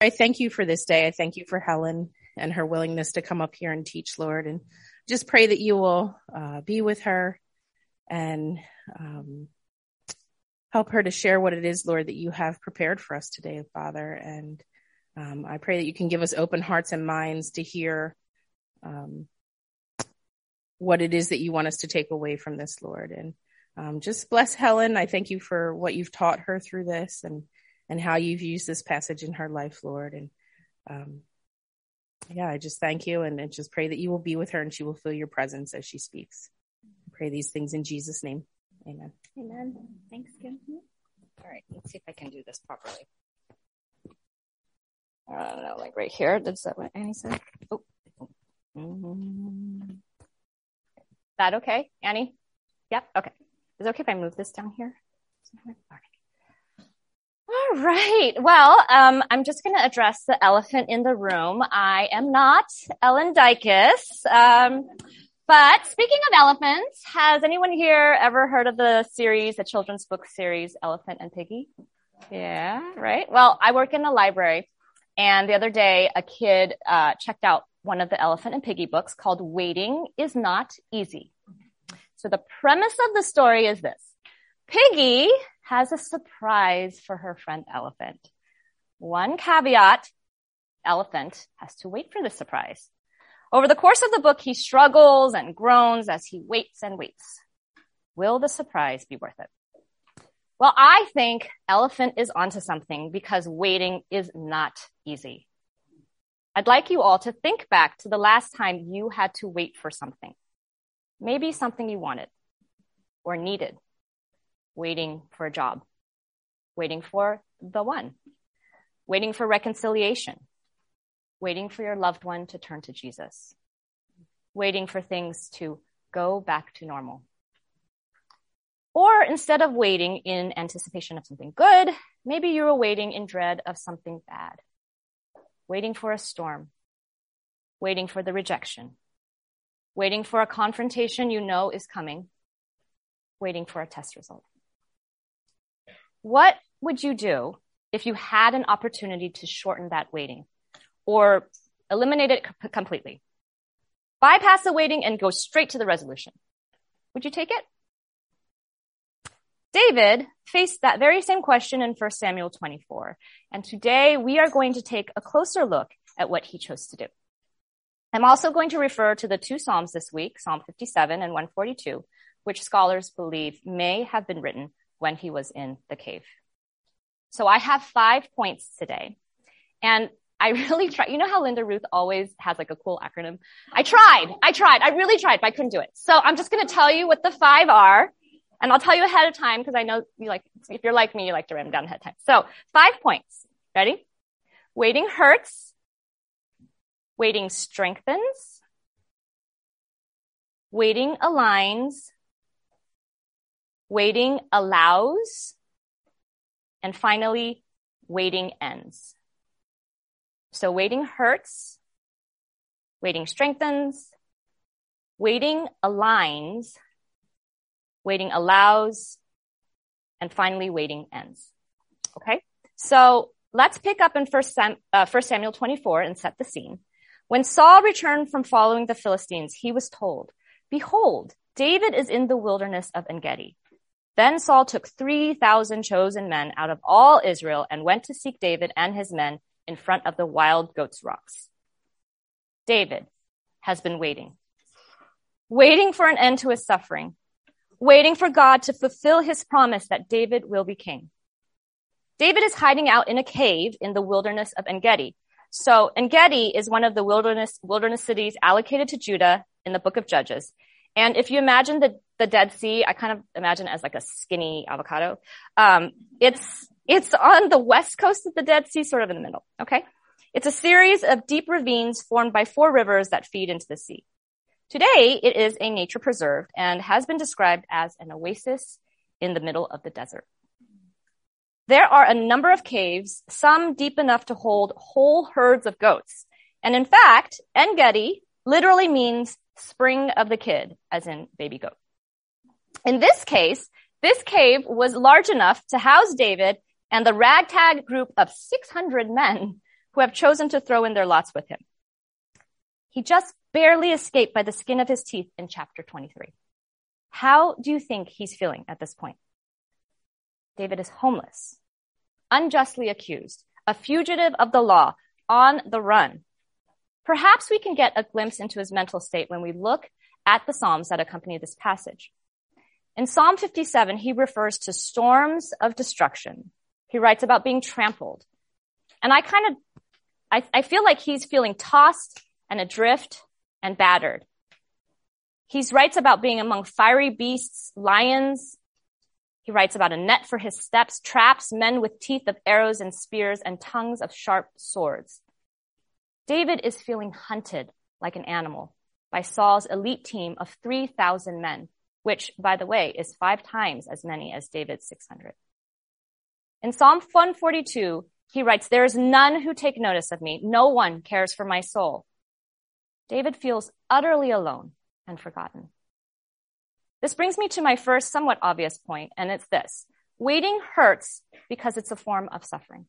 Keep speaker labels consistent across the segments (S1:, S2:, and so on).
S1: I thank you for this day. I thank you for Helen and her willingness to come up here and teach, Lord, and just pray that you will uh, be with her and um, help her to share what it is, Lord, that you have prepared for us today, Father. And um, I pray that you can give us open hearts and minds to hear um, what it is that you want us to take away from this, Lord. And um, just bless Helen. I thank you for what you've taught her through this and and how you've used this passage in her life, Lord. And um, yeah, I just thank you and, and just pray that you will be with her and she will feel your presence as she speaks. Pray these things in Jesus' name. Amen.
S2: Amen. Thanks, Kim. All right, let's see if I can do this properly. I don't know, like right here. That's that what Annie said? Oh. Mm-hmm. That okay, Annie? Yep. Okay. Is it okay if I move this down here? Right. Well, um, I'm just going to address the elephant in the room. I am not Ellen Dykus. Um, but speaking of elephants, has anyone here ever heard of the series, the children's book series, Elephant and Piggy? Yeah, right. Well, I work in the library, and the other day, a kid uh, checked out one of the Elephant and Piggy books called "Waiting Is Not Easy." So the premise of the story is this: Piggy has a surprise for her friend Elephant. One caveat: Elephant has to wait for the surprise. Over the course of the book, he struggles and groans as he waits and waits. Will the surprise be worth it? Well, I think Elephant is onto something because waiting is not easy. I'd like you all to think back to the last time you had to wait for something. Maybe something you wanted or needed. Waiting for a job. Waiting for the one. Waiting for reconciliation waiting for your loved one to turn to Jesus, waiting for things to go back to normal. Or instead of waiting in anticipation of something good, maybe you were waiting in dread of something bad, waiting for a storm, waiting for the rejection, waiting for a confrontation you know is coming, waiting for a test result. What would you do if you had an opportunity to shorten that waiting? or eliminate it completely. Bypass the waiting and go straight to the resolution. Would you take it? David faced that very same question in 1 Samuel 24. And today we are going to take a closer look at what he chose to do. I'm also going to refer to the two Psalms this week, Psalm 57 and 142, which scholars believe may have been written when he was in the cave. So I have five points today. And I really tried. You know how Linda Ruth always has like a cool acronym? I tried. I tried. I really tried, but I couldn't do it. So I'm just going to tell you what the five are. And I'll tell you ahead of time because I know you like, if you're like me, you like to write them down ahead of time. So five points. Ready? Waiting hurts. Waiting strengthens. Waiting aligns. Waiting allows. And finally, waiting ends. So waiting hurts, waiting strengthens, waiting aligns, waiting allows, and finally waiting ends. Okay. So let's pick up in First, Sam, uh, First Samuel 24 and set the scene. When Saul returned from following the Philistines, he was told, behold, David is in the wilderness of Engedi. Then Saul took 3,000 chosen men out of all Israel and went to seek David and his men in front of the wild goats rocks. David has been waiting, waiting for an end to his suffering, waiting for God to fulfill his promise that David will be king. David is hiding out in a cave in the wilderness of Engedi. So Engedi is one of the wilderness, wilderness cities allocated to Judah in the book of Judges. And if you imagine the, the Dead Sea, I kind of imagine as like a skinny avocado. Um, it's it's on the west coast of the Dead Sea, sort of in the middle. Okay. It's a series of deep ravines formed by four rivers that feed into the sea. Today, it is a nature preserve and has been described as an oasis in the middle of the desert. There are a number of caves, some deep enough to hold whole herds of goats. And in fact, Engedi literally means spring of the kid, as in baby goat. In this case, this cave was large enough to house David and the ragtag group of 600 men who have chosen to throw in their lots with him. He just barely escaped by the skin of his teeth in chapter 23. How do you think he's feeling at this point? David is homeless, unjustly accused, a fugitive of the law, on the run. Perhaps we can get a glimpse into his mental state when we look at the Psalms that accompany this passage. In Psalm 57, he refers to storms of destruction. He writes about being trampled. And I kind of, I, I feel like he's feeling tossed and adrift and battered. He writes about being among fiery beasts, lions. He writes about a net for his steps, traps, men with teeth of arrows and spears, and tongues of sharp swords. David is feeling hunted like an animal by Saul's elite team of 3,000 men, which, by the way, is five times as many as David's 600. In Psalm 142, he writes, There is none who take notice of me. No one cares for my soul. David feels utterly alone and forgotten. This brings me to my first somewhat obvious point, and it's this. Waiting hurts because it's a form of suffering.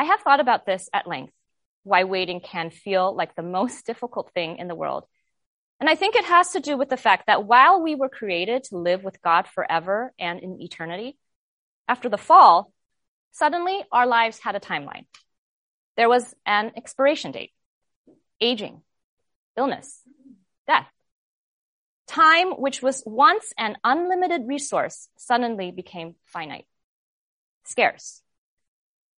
S2: I have thought about this at length, why waiting can feel like the most difficult thing in the world. And I think it has to do with the fact that while we were created to live with God forever and in eternity, after the fall, suddenly our lives had a timeline. There was an expiration date, aging, illness, death. Time, which was once an unlimited resource, suddenly became finite, scarce.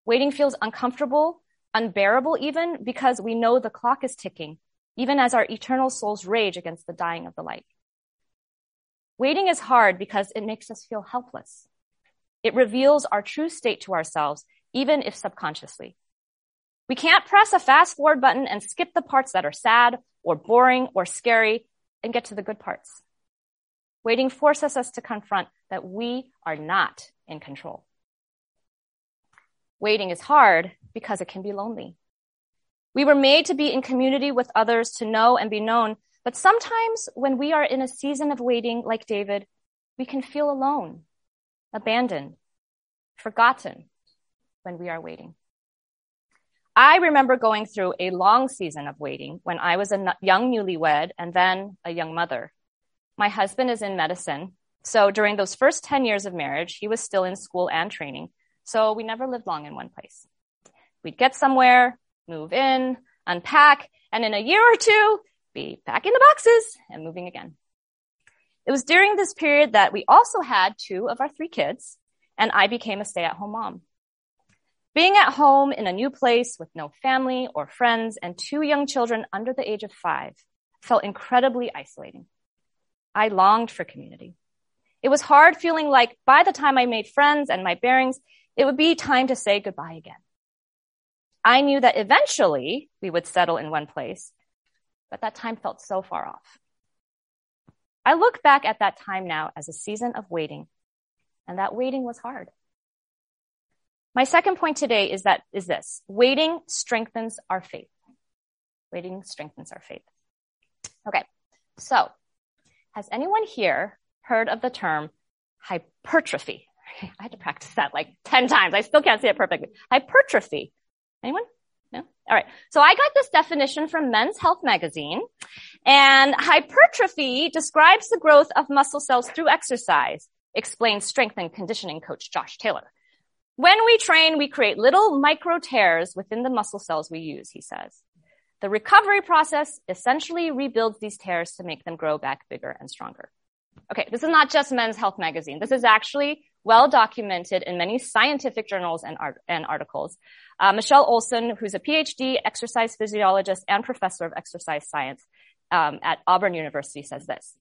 S2: Waiting feels uncomfortable, unbearable even, because we know the clock is ticking, even as our eternal souls rage against the dying of the light. Waiting is hard because it makes us feel helpless. It reveals our true state to ourselves, even if subconsciously. We can't press a fast forward button and skip the parts that are sad or boring or scary and get to the good parts. Waiting forces us to confront that we are not in control. Waiting is hard because it can be lonely. We were made to be in community with others to know and be known, but sometimes when we are in a season of waiting like David, we can feel alone abandoned, forgotten when we are waiting. I remember going through a long season of waiting when I was a young newlywed and then a young mother. My husband is in medicine. So during those first 10 years of marriage, he was still in school and training. So we never lived long in one place. We'd get somewhere, move in, unpack, and in a year or two, be packing the boxes and moving again. It was during this period that we also had two of our three kids, and I became a stay at home mom. Being at home in a new place with no family or friends and two young children under the age of five felt incredibly isolating. I longed for community. It was hard feeling like by the time I made friends and my bearings, it would be time to say goodbye again. I knew that eventually we would settle in one place, but that time felt so far off. I look back at that time now as a season of waiting, and that waiting was hard. My second point today is that is this waiting strengthens our faith. Waiting strengthens our faith. Okay, so has anyone here heard of the term hypertrophy? I had to practice that like 10 times. I still can't say it perfectly. Hypertrophy. Anyone? No? All right. So I got this definition from Men's Health magazine. And hypertrophy describes the growth of muscle cells through exercise, explains strength and conditioning coach Josh Taylor. When we train, we create little micro tears within the muscle cells we use, he says. The recovery process essentially rebuilds these tears to make them grow back bigger and stronger. Okay, this is not just Men's Health magazine. This is actually well documented in many scientific journals and, art- and articles. Uh, Michelle Olson, who's a PhD exercise physiologist and professor of exercise science um, at Auburn University, says this.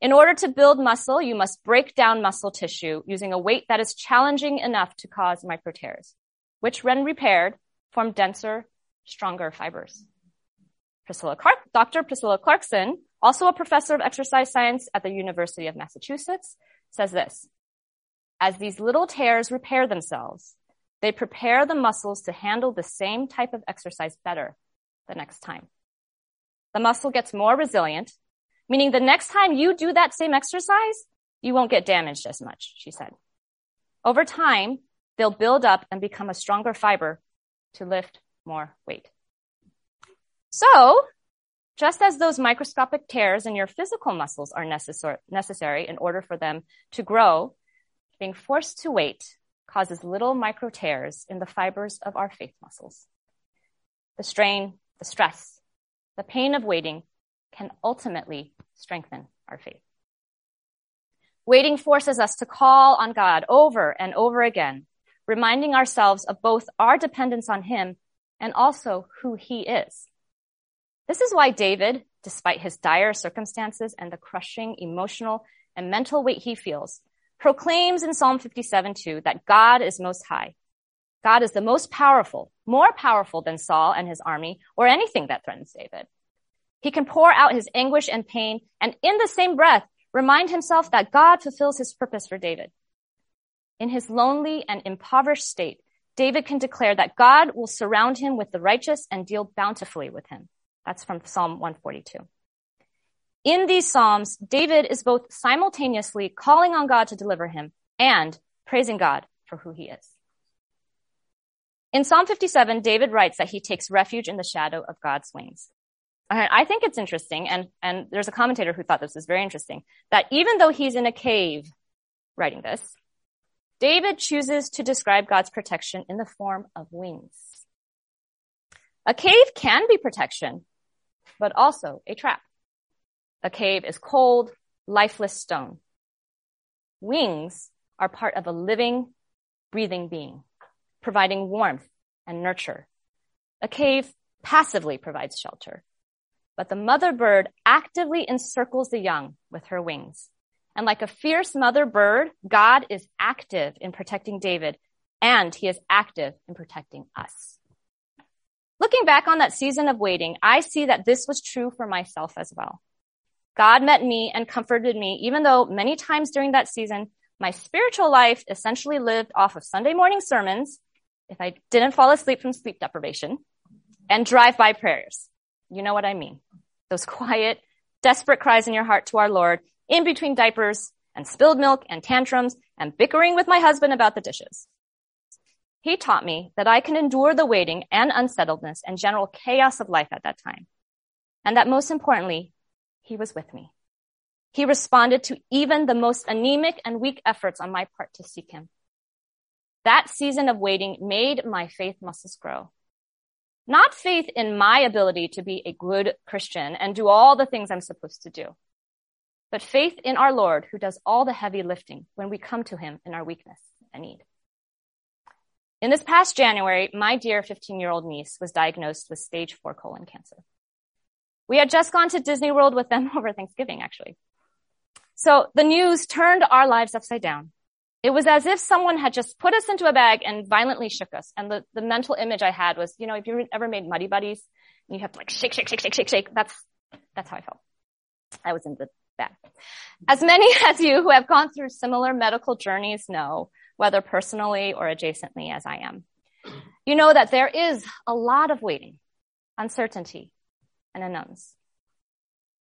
S2: In order to build muscle, you must break down muscle tissue using a weight that is challenging enough to cause micro tears, which, when repaired, form denser, stronger fibers. Priscilla Clark, Dr. Priscilla Clarkson, also a professor of exercise science at the University of Massachusetts, says this. As these little tears repair themselves, they prepare the muscles to handle the same type of exercise better the next time. The muscle gets more resilient meaning the next time you do that same exercise, you won't get damaged as much, she said. Over time, they'll build up and become a stronger fiber to lift more weight. So, just as those microscopic tears in your physical muscles are necessar- necessary in order for them to grow, being forced to wait causes little micro tears in the fibers of our faith muscles. The strain, the stress, the pain of waiting can ultimately strengthen our faith. Waiting forces us to call on God over and over again, reminding ourselves of both our dependence on Him and also who He is. This is why David, despite his dire circumstances and the crushing emotional and mental weight he feels, proclaims in Psalm 57 2 that God is most high. God is the most powerful, more powerful than Saul and his army or anything that threatens David. He can pour out his anguish and pain and in the same breath remind himself that God fulfills his purpose for David. In his lonely and impoverished state, David can declare that God will surround him with the righteous and deal bountifully with him. That's from Psalm 142. In these Psalms, David is both simultaneously calling on God to deliver him and praising God for who he is. In Psalm 57, David writes that he takes refuge in the shadow of God's wings. I think it's interesting, and, and there's a commentator who thought this was very interesting, that even though he's in a cave writing this, David chooses to describe God's protection in the form of wings. A cave can be protection, but also a trap. A cave is cold, lifeless stone. Wings are part of a living, breathing being, providing warmth and nurture. A cave passively provides shelter, but the mother bird actively encircles the young with her wings. And like a fierce mother bird, God is active in protecting David, and he is active in protecting us. Looking back on that season of waiting, I see that this was true for myself as well. God met me and comforted me, even though many times during that season, my spiritual life essentially lived off of Sunday morning sermons, if I didn't fall asleep from sleep deprivation, and drive-by prayers. You know what I mean. Those quiet, desperate cries in your heart to our Lord, in between diapers and spilled milk and tantrums and bickering with my husband about the dishes. He taught me that I can endure the waiting and unsettledness and general chaos of life at that time. And that most importantly, he was with me. He responded to even the most anemic and weak efforts on my part to seek him. That season of waiting made my faith muscles grow. Not faith in my ability to be a good Christian and do all the things I'm supposed to do, but faith in our Lord who does all the heavy lifting when we come to him in our weakness and need. In this past January, my dear 15 year old niece was diagnosed with stage four colon cancer. We had just gone to Disney World with them over Thanksgiving, actually. So the news turned our lives upside down. It was as if someone had just put us into a bag and violently shook us. And the, the mental image I had was, you know, if you ever made Muddy Buddies, and you have to like shake, shake, shake, shake, shake, shake. That's, that's how I felt. I was in the bag. As many as you who have gone through similar medical journeys know, whether personally or adjacently as I am. You know that there is a lot of waiting, uncertainty, and unknowns.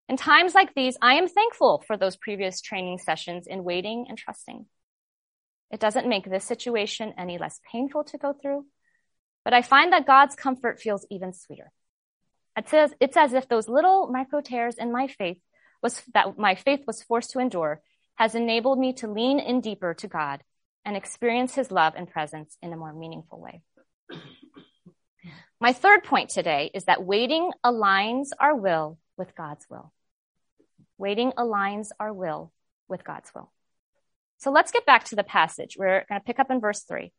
S2: In times like these, I am thankful for those previous training sessions in waiting and trusting. It doesn't make this situation any less painful to go through, but I find that God's comfort feels even sweeter. It says, it's as if those little micro tears in my faith was, that my faith was forced to endure has enabled me to lean in deeper to God and experience his love and presence in a more meaningful way. My third point today is that waiting aligns our will with God's will. Waiting aligns our will with God's will. So let's get back to the passage. We're going to pick up in verse three.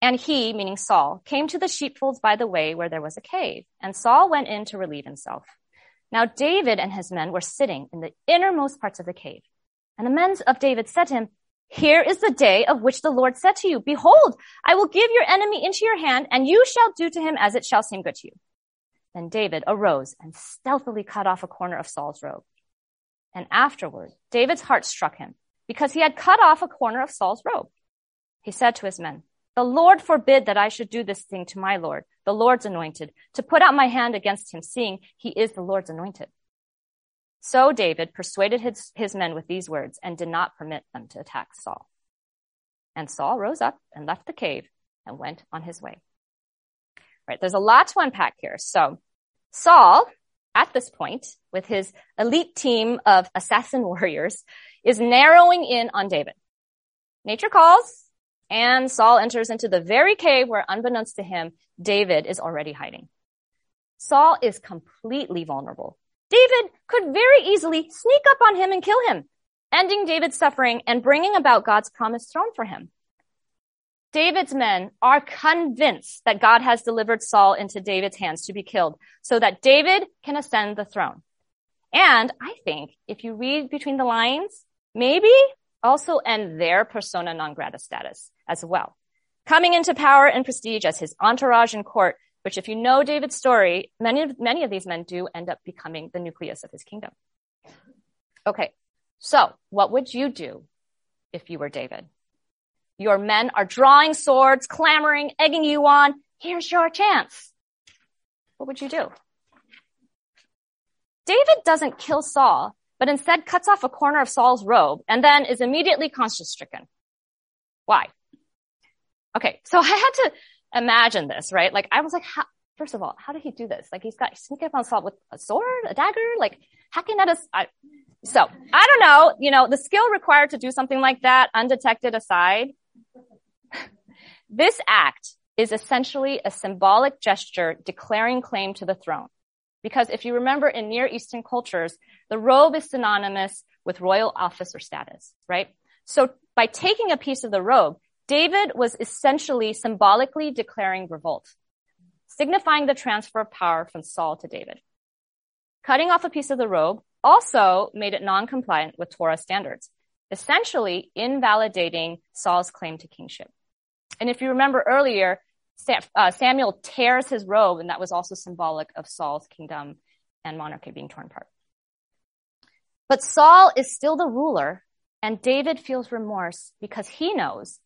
S2: And he, meaning Saul, came to the sheepfolds by the way where there was a cave, and Saul went in to relieve himself. Now David and his men were sitting in the innermost parts of the cave. And the men of David said to him, here is the day of which the Lord said to you, behold, I will give your enemy into your hand and you shall do to him as it shall seem good to you. Then David arose and stealthily cut off a corner of Saul's robe. And afterward, David's heart struck him because he had cut off a corner of Saul's robe. He said to his men, the Lord forbid that I should do this thing to my Lord, the Lord's anointed, to put out my hand against him, seeing he is the Lord's anointed. So David persuaded his, his men with these words and did not permit them to attack Saul. And Saul rose up and left the cave and went on his way. Right? There's a lot to unpack here. So Saul, at this point, with his elite team of assassin warriors, is narrowing in on David. Nature calls, and Saul enters into the very cave where, unbeknownst to him, David is already hiding. Saul is completely vulnerable. David could very easily sneak up on him and kill him, ending David's suffering and bringing about God's promised throne for him. David's men are convinced that God has delivered Saul into David's hands to be killed so that David can ascend the throne. And I think if you read between the lines, maybe also end their persona non grata status as well. Coming into power and prestige as his entourage and court, which if you know David's story, many of, many of these men do end up becoming the nucleus of his kingdom. Okay. So what would you do if you were David? Your men are drawing swords, clamoring, egging you on. Here's your chance. What would you do? David doesn't kill Saul, but instead cuts off a corner of Saul's robe and then is immediately conscience stricken. Why? Okay, so I had to imagine this, right? Like I was like, how, first of all, how did he do this? Like he's got sneaking up on Saul with a sword, a dagger, like hacking at us. So I don't know, you know, the skill required to do something like that undetected aside, this act is essentially a symbolic gesture declaring claim to the throne. Because if you remember in Near Eastern cultures, the robe is synonymous with royal office or status, right? So by taking a piece of the robe, David was essentially symbolically declaring revolt, signifying the transfer of power from Saul to David. Cutting off a piece of the robe also made it non-compliant with Torah standards, essentially invalidating Saul's claim to kingship. And if you remember earlier, uh, Samuel tears his robe, and that was also symbolic of Saul's kingdom and monarchy being torn apart. But Saul is still the ruler, and David feels remorse because he knows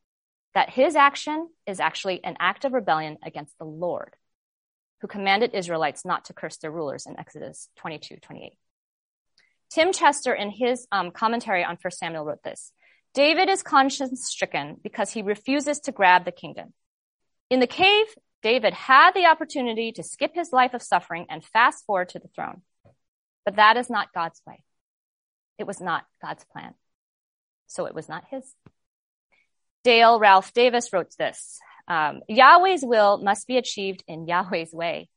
S2: that his action is actually an act of rebellion against the Lord, who commanded Israelites not to curse their rulers in Exodus 22, 28. Tim Chester, in his um, commentary on 1 Samuel, wrote this David is conscience stricken because he refuses to grab the kingdom. In the cave, David had the opportunity to skip his life of suffering and fast forward to the throne. But that is not God's way. It was not God's plan. So it was not his. Dale Ralph Davis wrote this um, Yahweh's will must be achieved in Yahweh's way.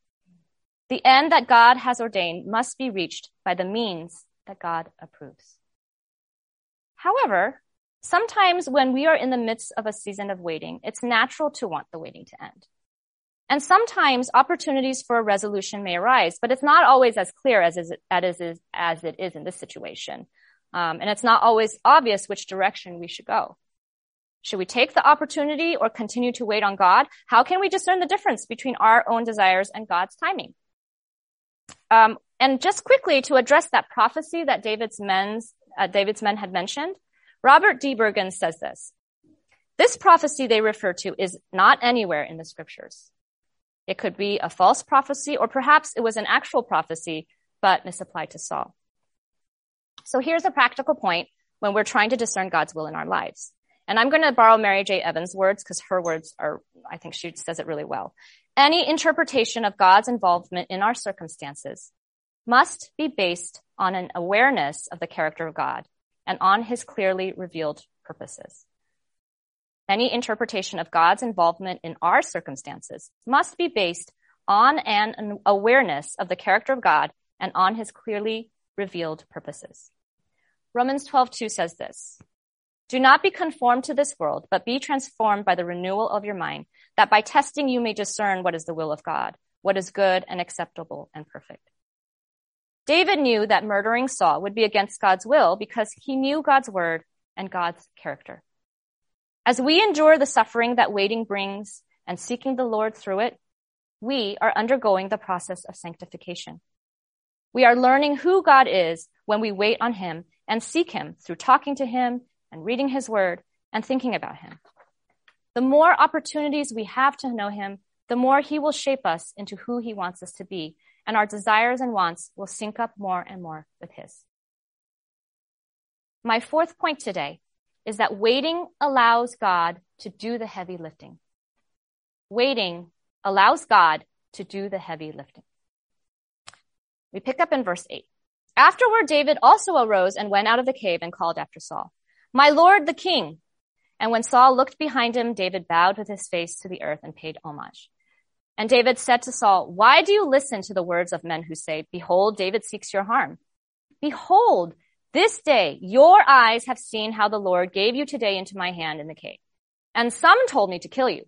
S2: The end that God has ordained must be reached by the means that God approves. However, sometimes when we are in the midst of a season of waiting, it's natural to want the waiting to end. And sometimes opportunities for a resolution may arise, but it's not always as clear as, is, as, as it is in this situation. Um, and it's not always obvious which direction we should go. Should we take the opportunity or continue to wait on God? How can we discern the difference between our own desires and God's timing? Um, and just quickly to address that prophecy that David's men's, uh, David's men had mentioned, Robert D. Bergen says this. This prophecy they refer to is not anywhere in the scriptures. It could be a false prophecy, or perhaps it was an actual prophecy, but misapplied to Saul. So here's a practical point when we're trying to discern God's will in our lives. And I'm going to borrow Mary J. Evans' words because her words are, I think she says it really well. Any interpretation of God's involvement in our circumstances must be based on an awareness of the character of God and on his clearly revealed purposes. Any interpretation of God's involvement in our circumstances must be based on an awareness of the character of God and on his clearly revealed purposes. Romans 12:2 says this, do not be conformed to this world, but be transformed by the renewal of your mind, that by testing you may discern what is the will of God, what is good and acceptable and perfect. David knew that murdering Saul would be against God's will because he knew God's word and God's character. As we endure the suffering that waiting brings and seeking the Lord through it, we are undergoing the process of sanctification. We are learning who God is when we wait on him and seek him through talking to him and reading his word and thinking about him. The more opportunities we have to know him, the more he will shape us into who he wants us to be, and our desires and wants will sync up more and more with his. My fourth point today is that waiting allows God to do the heavy lifting. Waiting allows God to do the heavy lifting. We pick up in verse 8. Afterward, David also arose and went out of the cave and called after Saul, My Lord the king. And when Saul looked behind him, David bowed with his face to the earth and paid homage. And David said to Saul, Why do you listen to the words of men who say, Behold, David seeks your harm? Behold, this day your eyes have seen how the Lord gave you today into my hand in the cave. And some told me to kill you,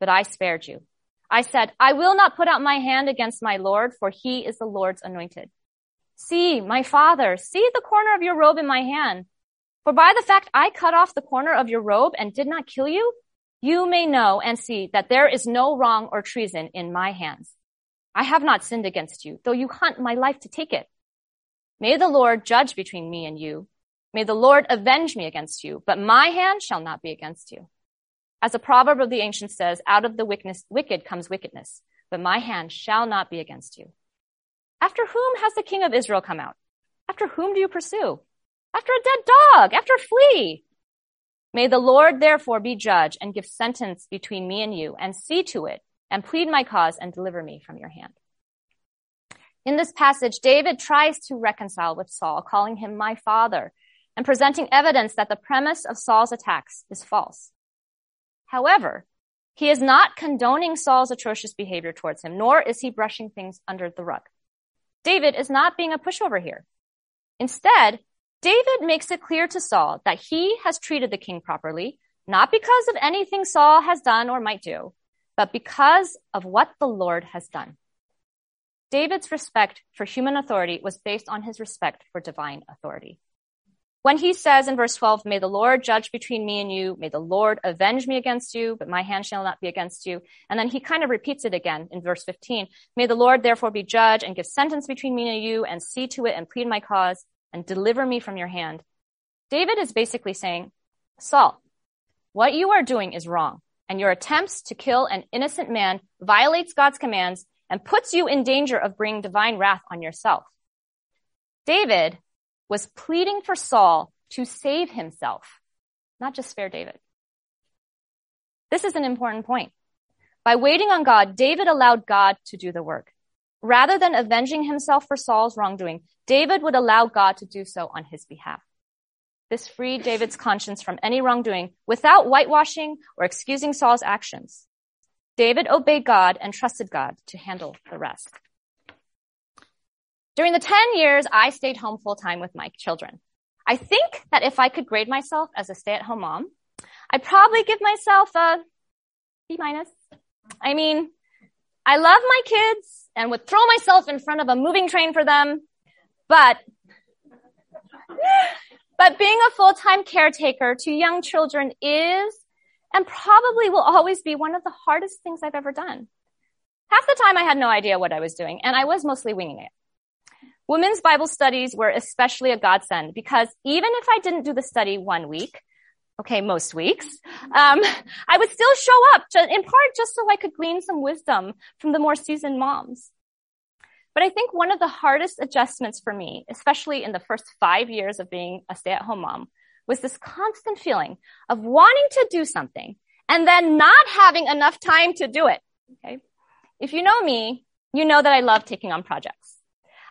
S2: but I spared you. I said, I will not put out my hand against my Lord, for he is the Lord's anointed. See, my father, see the corner of your robe in my hand. For by the fact I cut off the corner of your robe and did not kill you, you may know and see that there is no wrong or treason in my hands. I have not sinned against you, though you hunt my life to take it. May the Lord judge between me and you. May the Lord avenge me against you, but my hand shall not be against you. As a proverb of the ancients says, out of the wicked comes wickedness, but my hand shall not be against you. After whom has the king of Israel come out? After whom do you pursue? After a dead dog, after a flea. May the Lord therefore be judge and give sentence between me and you and see to it and plead my cause and deliver me from your hand. In this passage, David tries to reconcile with Saul, calling him my father and presenting evidence that the premise of Saul's attacks is false. However, he is not condoning Saul's atrocious behavior towards him, nor is he brushing things under the rug. David is not being a pushover here. Instead, David makes it clear to Saul that he has treated the king properly, not because of anything Saul has done or might do, but because of what the Lord has done. David's respect for human authority was based on his respect for divine authority. When he says in verse 12, may the Lord judge between me and you, may the Lord avenge me against you, but my hand shall not be against you. And then he kind of repeats it again in verse 15. May the Lord therefore be judge and give sentence between me and you and see to it and plead my cause and deliver me from your hand. David is basically saying, Saul, what you are doing is wrong and your attempts to kill an innocent man violates God's commands and puts you in danger of bringing divine wrath on yourself. David was pleading for Saul to save himself, not just spare David. This is an important point. By waiting on God, David allowed God to do the work. Rather than avenging himself for Saul's wrongdoing, David would allow God to do so on his behalf. This freed David's conscience from any wrongdoing without whitewashing or excusing Saul's actions. David obeyed God and trusted God to handle the rest. During the 10 years I stayed home full time with my children, I think that if I could grade myself as a stay at home mom, I'd probably give myself a B minus. I mean, I love my kids and would throw myself in front of a moving train for them, but, but being a full-time caretaker to young children is and probably will always be one of the hardest things I've ever done. Half the time I had no idea what I was doing and I was mostly winging it. Women's Bible studies were especially a godsend because even if I didn't do the study one week, okay, most weeks, um, I would still show up in part just so I could glean some wisdom from the more seasoned moms. But I think one of the hardest adjustments for me, especially in the first five years of being a stay-at-home mom, was this constant feeling of wanting to do something and then not having enough time to do it. Okay. If you know me, you know that I love taking on projects.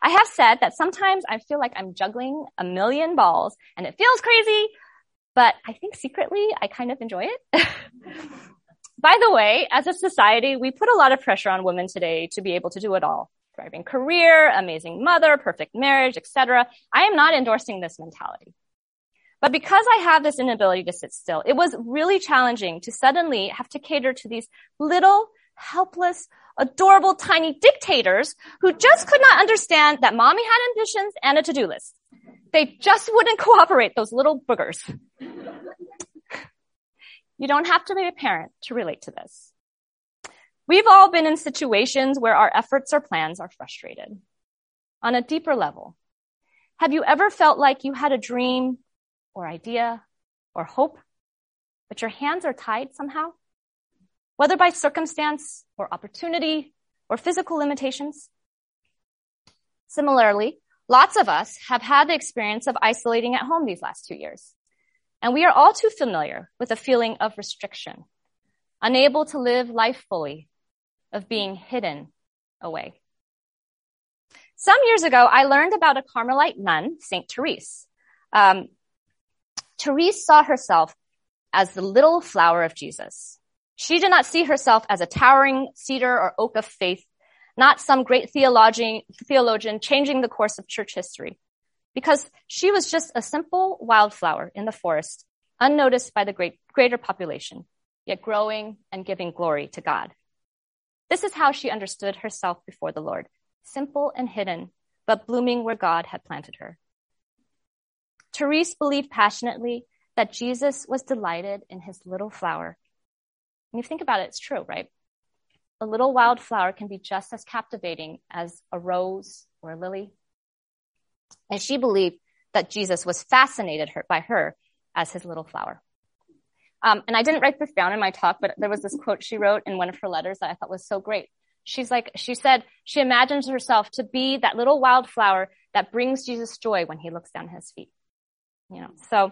S2: I have said that sometimes I feel like I'm juggling a million balls and it feels crazy, but I think secretly I kind of enjoy it. By the way, as a society, we put a lot of pressure on women today to be able to do it all. Thriving career, amazing mother, perfect marriage, etc. I am not endorsing this mentality. But because I have this inability to sit still, it was really challenging to suddenly have to cater to these little, helpless, adorable tiny dictators who just could not understand that mommy had ambitions and a to-do list. They just wouldn't cooperate, those little boogers. you don't have to be a parent to relate to this. We've all been in situations where our efforts or plans are frustrated. On a deeper level, have you ever felt like you had a dream or idea or hope, but your hands are tied somehow? whether by circumstance or opportunity or physical limitations. Similarly, lots of us have had the experience of isolating at home these last two years. And we are all too familiar with a feeling of restriction, unable to live life fully, of being hidden away. Some years ago, I learned about a Carmelite nun, St. Therese. Um, Therese saw herself as the little flower of Jesus. She did not see herself as a towering cedar or oak of faith, not some great theologian, theologian changing the course of church history, because she was just a simple wildflower in the forest, unnoticed by the great, greater population, yet growing and giving glory to God. This is how she understood herself before the Lord, simple and hidden, but blooming where God had planted her. Therese believed passionately that Jesus was delighted in his little flower. And you think about it, it's true, right? A little wildflower can be just as captivating as a rose or a lily. And she believed that Jesus was fascinated her, by her as his little flower. Um, and I didn't write this down in my talk, but there was this quote she wrote in one of her letters that I thought was so great. She's like, she said she imagines herself to be that little wildflower that brings Jesus joy when he looks down his feet. You know, so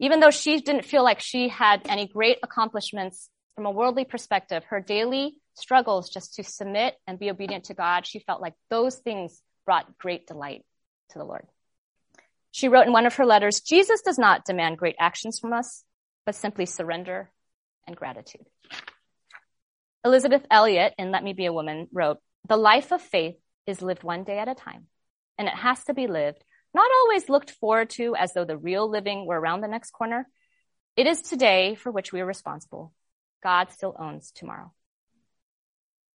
S2: even though she didn't feel like she had any great accomplishments from a worldly perspective, her daily struggles just to submit and be obedient to God, she felt like those things brought great delight to the Lord. She wrote in one of her letters, Jesus does not demand great actions from us, but simply surrender and gratitude. Elisabeth Elliot in Let Me Be a Woman wrote, The life of faith is lived one day at a time, and it has to be lived, not always looked forward to as though the real living were around the next corner. It is today for which we are responsible. God still owns tomorrow.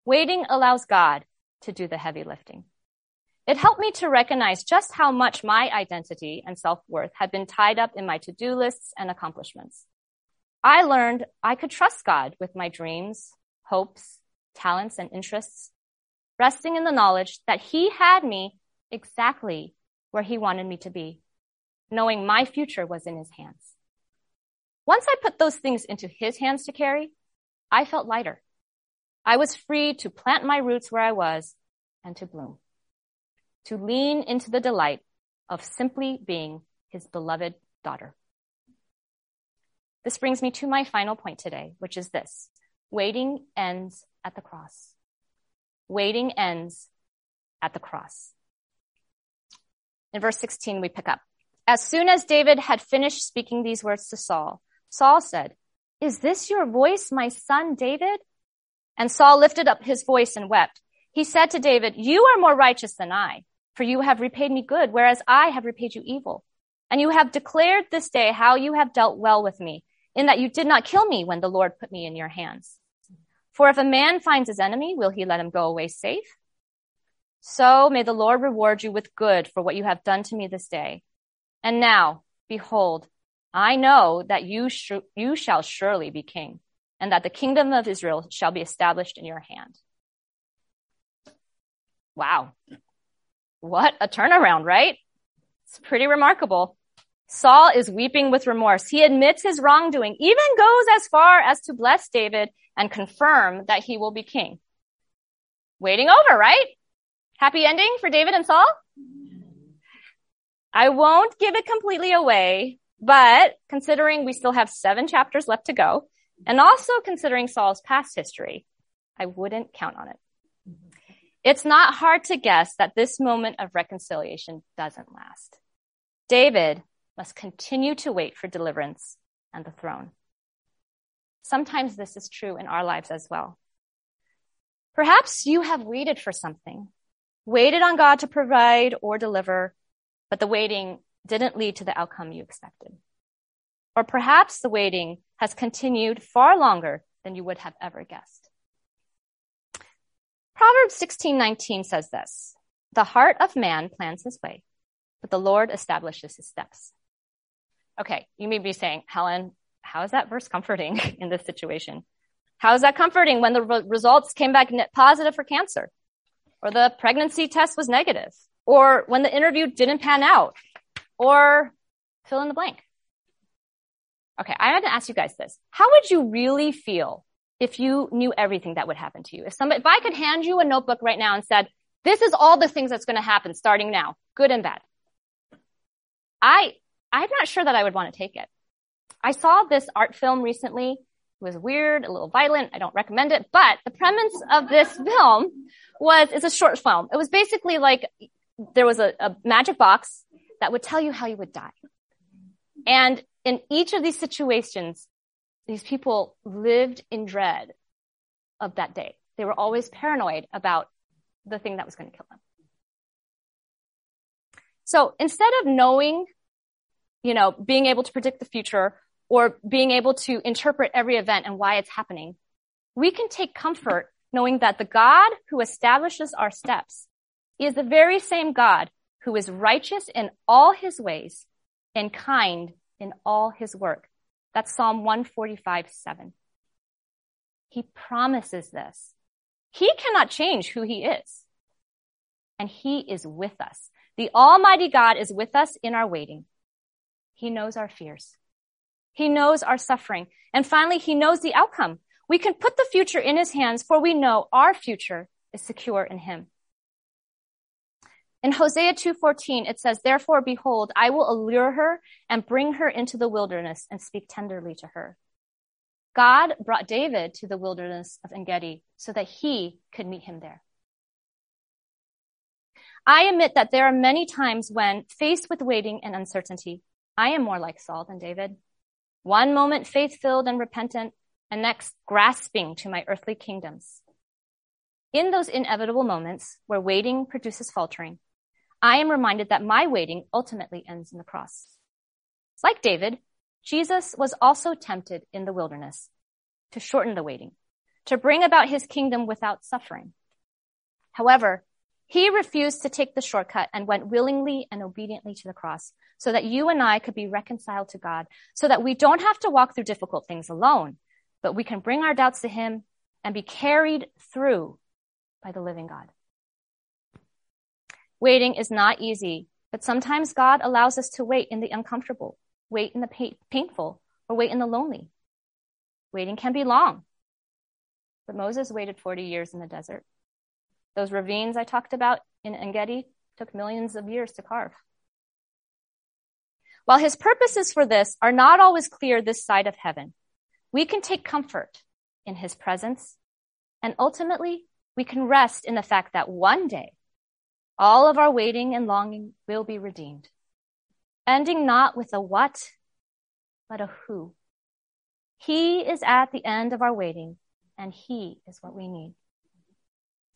S2: Waiting allows God to do the heavy lifting. It helped me to recognize just how much my identity and self-worth had been tied up in my to-do lists and accomplishments. I learned I could trust God with my dreams, hopes, talents, and interests, resting in the knowledge that He had me exactly where He wanted me to be, knowing my future was in His hands. Once I put those things into His hands to carry, I felt lighter. I was free to plant my roots where I was and to bloom, to lean into the delight of simply being His beloved daughter. This brings me to my final point today, which is this. Waiting ends at the cross. Waiting ends at the cross. In verse 16, we pick up. As soon as David had finished speaking these words to Saul, Saul said, Is this your voice, my son David? And Saul lifted up his voice and wept. He said to David, You are more righteous than I, for you have repaid me good, whereas I have repaid you evil. And you have declared this day how you have dealt well with me, in that you did not kill me when the Lord put me in your hands. For if a man finds his enemy, will he let him go away safe? So may the Lord reward you with good for what you have done to me this day. And now, behold, I know that you, sh- you shall surely be king, and that the kingdom of Israel shall be established in your hand. Wow. What a turnaround, right? It's pretty remarkable. Saul is weeping with remorse. He admits his wrongdoing, even goes as far as to bless David and confirm that he will be king. Waiting over, right? Happy ending for David and Saul? I won't give it completely away, but considering we still have seven chapters left to go, and also considering Saul's past history, I wouldn't count on it. Mm-hmm. It's not hard to guess that this moment of reconciliation doesn't last. David must continue to wait for deliverance and the throne. Sometimes this is true in our lives as well. Perhaps you have waited for something, waited on God to provide or deliver, but the waiting didn't lead to the outcome you expected. Or perhaps the waiting has continued far longer than you would have ever guessed. Proverbs 16:19 says this, "The heart of man plans his way, but the Lord establishes his steps." Okay, you may be saying, Helen, how is that verse comforting in this situation? How is that comforting when the re- results came back positive for cancer? Or the pregnancy test was negative? Or when the interview didn't pan out? Or fill in the blank. Okay, I had to ask you guys this. How would you really feel if you knew everything that would happen to you? If somebody, if I could hand you a notebook right now and said, this is all the things that's going to happen starting now, good and bad. I, I'm not sure that I would want to take it. I saw this art film recently. It was weird, a little violent. I don't recommend it, but the premise of this film was, it's a short film. It was basically like there was a, a magic box that would tell you how you would die. And in each of these situations, these people lived in dread of that day. They were always paranoid about the thing that was going to kill them. So instead of knowing, you know, being able to predict the future or being able to interpret every event and why it's happening, we can take comfort knowing that the God who establishes our steps is the very same God who is righteous in all his ways and kind in all his work. That's Psalm 145, 7. He promises this. He cannot change who he is. And he is with us. The Almighty God is with us in our waiting. He knows our fears. He knows our suffering. And finally, he knows the outcome. We can put the future in his hands for we know our future is secure in him. In Hosea 2:14 it says therefore behold I will allure her and bring her into the wilderness and speak tenderly to her. God brought David to the wilderness of Engedi so that he could meet him there. I admit that there are many times when faced with waiting and uncertainty, I am more like Saul than David. One moment faith filled and repentant, and next grasping to my earthly kingdoms. In those inevitable moments where waiting produces faltering, I am reminded that my waiting ultimately ends in the cross. Like David, Jesus was also tempted in the wilderness to shorten the waiting, to bring about his kingdom without suffering. However, he refused to take the shortcut and went willingly and obediently to the cross so that you and I could be reconciled to God, so that we don't have to walk through difficult things alone, but we can bring our doubts to him and be carried through by the living God. Waiting is not easy, but sometimes God allows us to wait in the uncomfortable, wait in the pain- painful, or wait in the lonely. Waiting can be long. But Moses waited 40 years in the desert. Those ravines I talked about in Engedi took millions of years to carve. While his purposes for this are not always clear this side of heaven, we can take comfort in his presence, and ultimately, we can rest in the fact that one day all of our waiting and longing will be redeemed, ending not with a what, but a who. He is at the end of our waiting, and He is what we need.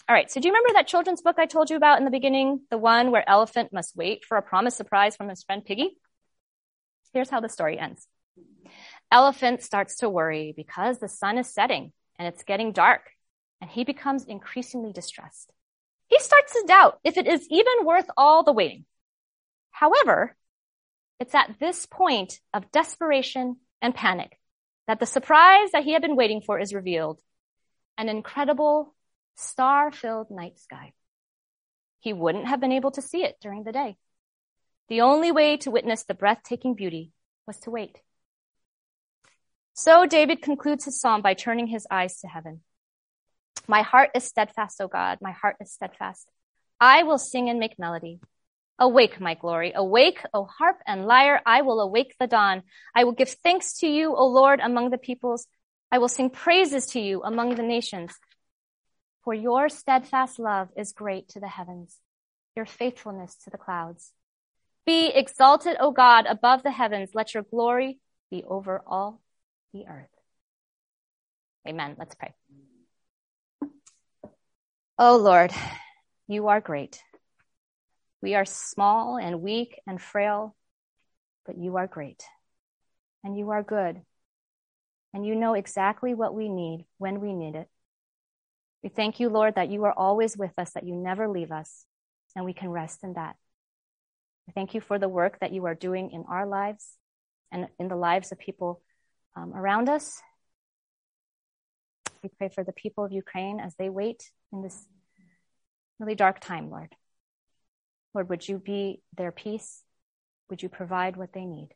S2: All right, so do you remember that children's book I told you about in the beginning? The one where Elephant must wait for a promised surprise from his friend Piggy? Here's how the story ends. Elephant starts to worry because the sun is setting and it's getting dark, and he becomes increasingly distressed he starts to doubt if it is even worth all the waiting. However, it's at this point of desperation and panic that the surprise that he had been waiting for is revealed. An incredible star filled night sky. He wouldn't have been able to see it during the day. The only way to witness the breathtaking beauty was to wait. So David concludes his psalm by turning his eyes to heaven. My heart is steadfast, O God. My heart is steadfast. I will sing and make melody. Awake, my glory. Awake, O harp and lyre. I will awake the dawn. I will give thanks to you, O Lord, among the peoples. I will sing praises to you among the nations. For your steadfast love is great to the heavens, your faithfulness to the clouds. Be exalted, O God, above the heavens. Let your glory be over all the earth. Amen. Let's pray. Oh Lord, you are great. We are small and weak and frail, but you are great and you are good. And you know exactly what we need when we need it. We thank you, Lord, that you are always with us, that you never leave us, and we can rest in that. We thank you for the work that you are doing in our lives and in the lives of people um, around us. We pray for the people of Ukraine as they wait in this really dark time, Lord. Lord, would you be their peace? Would you provide what they need?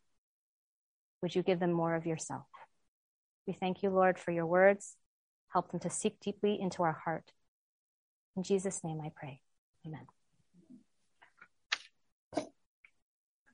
S2: Would you give them more of yourself? We thank you, Lord, for your words. Help them to seek deeply into our heart. In Jesus' name I pray. Amen.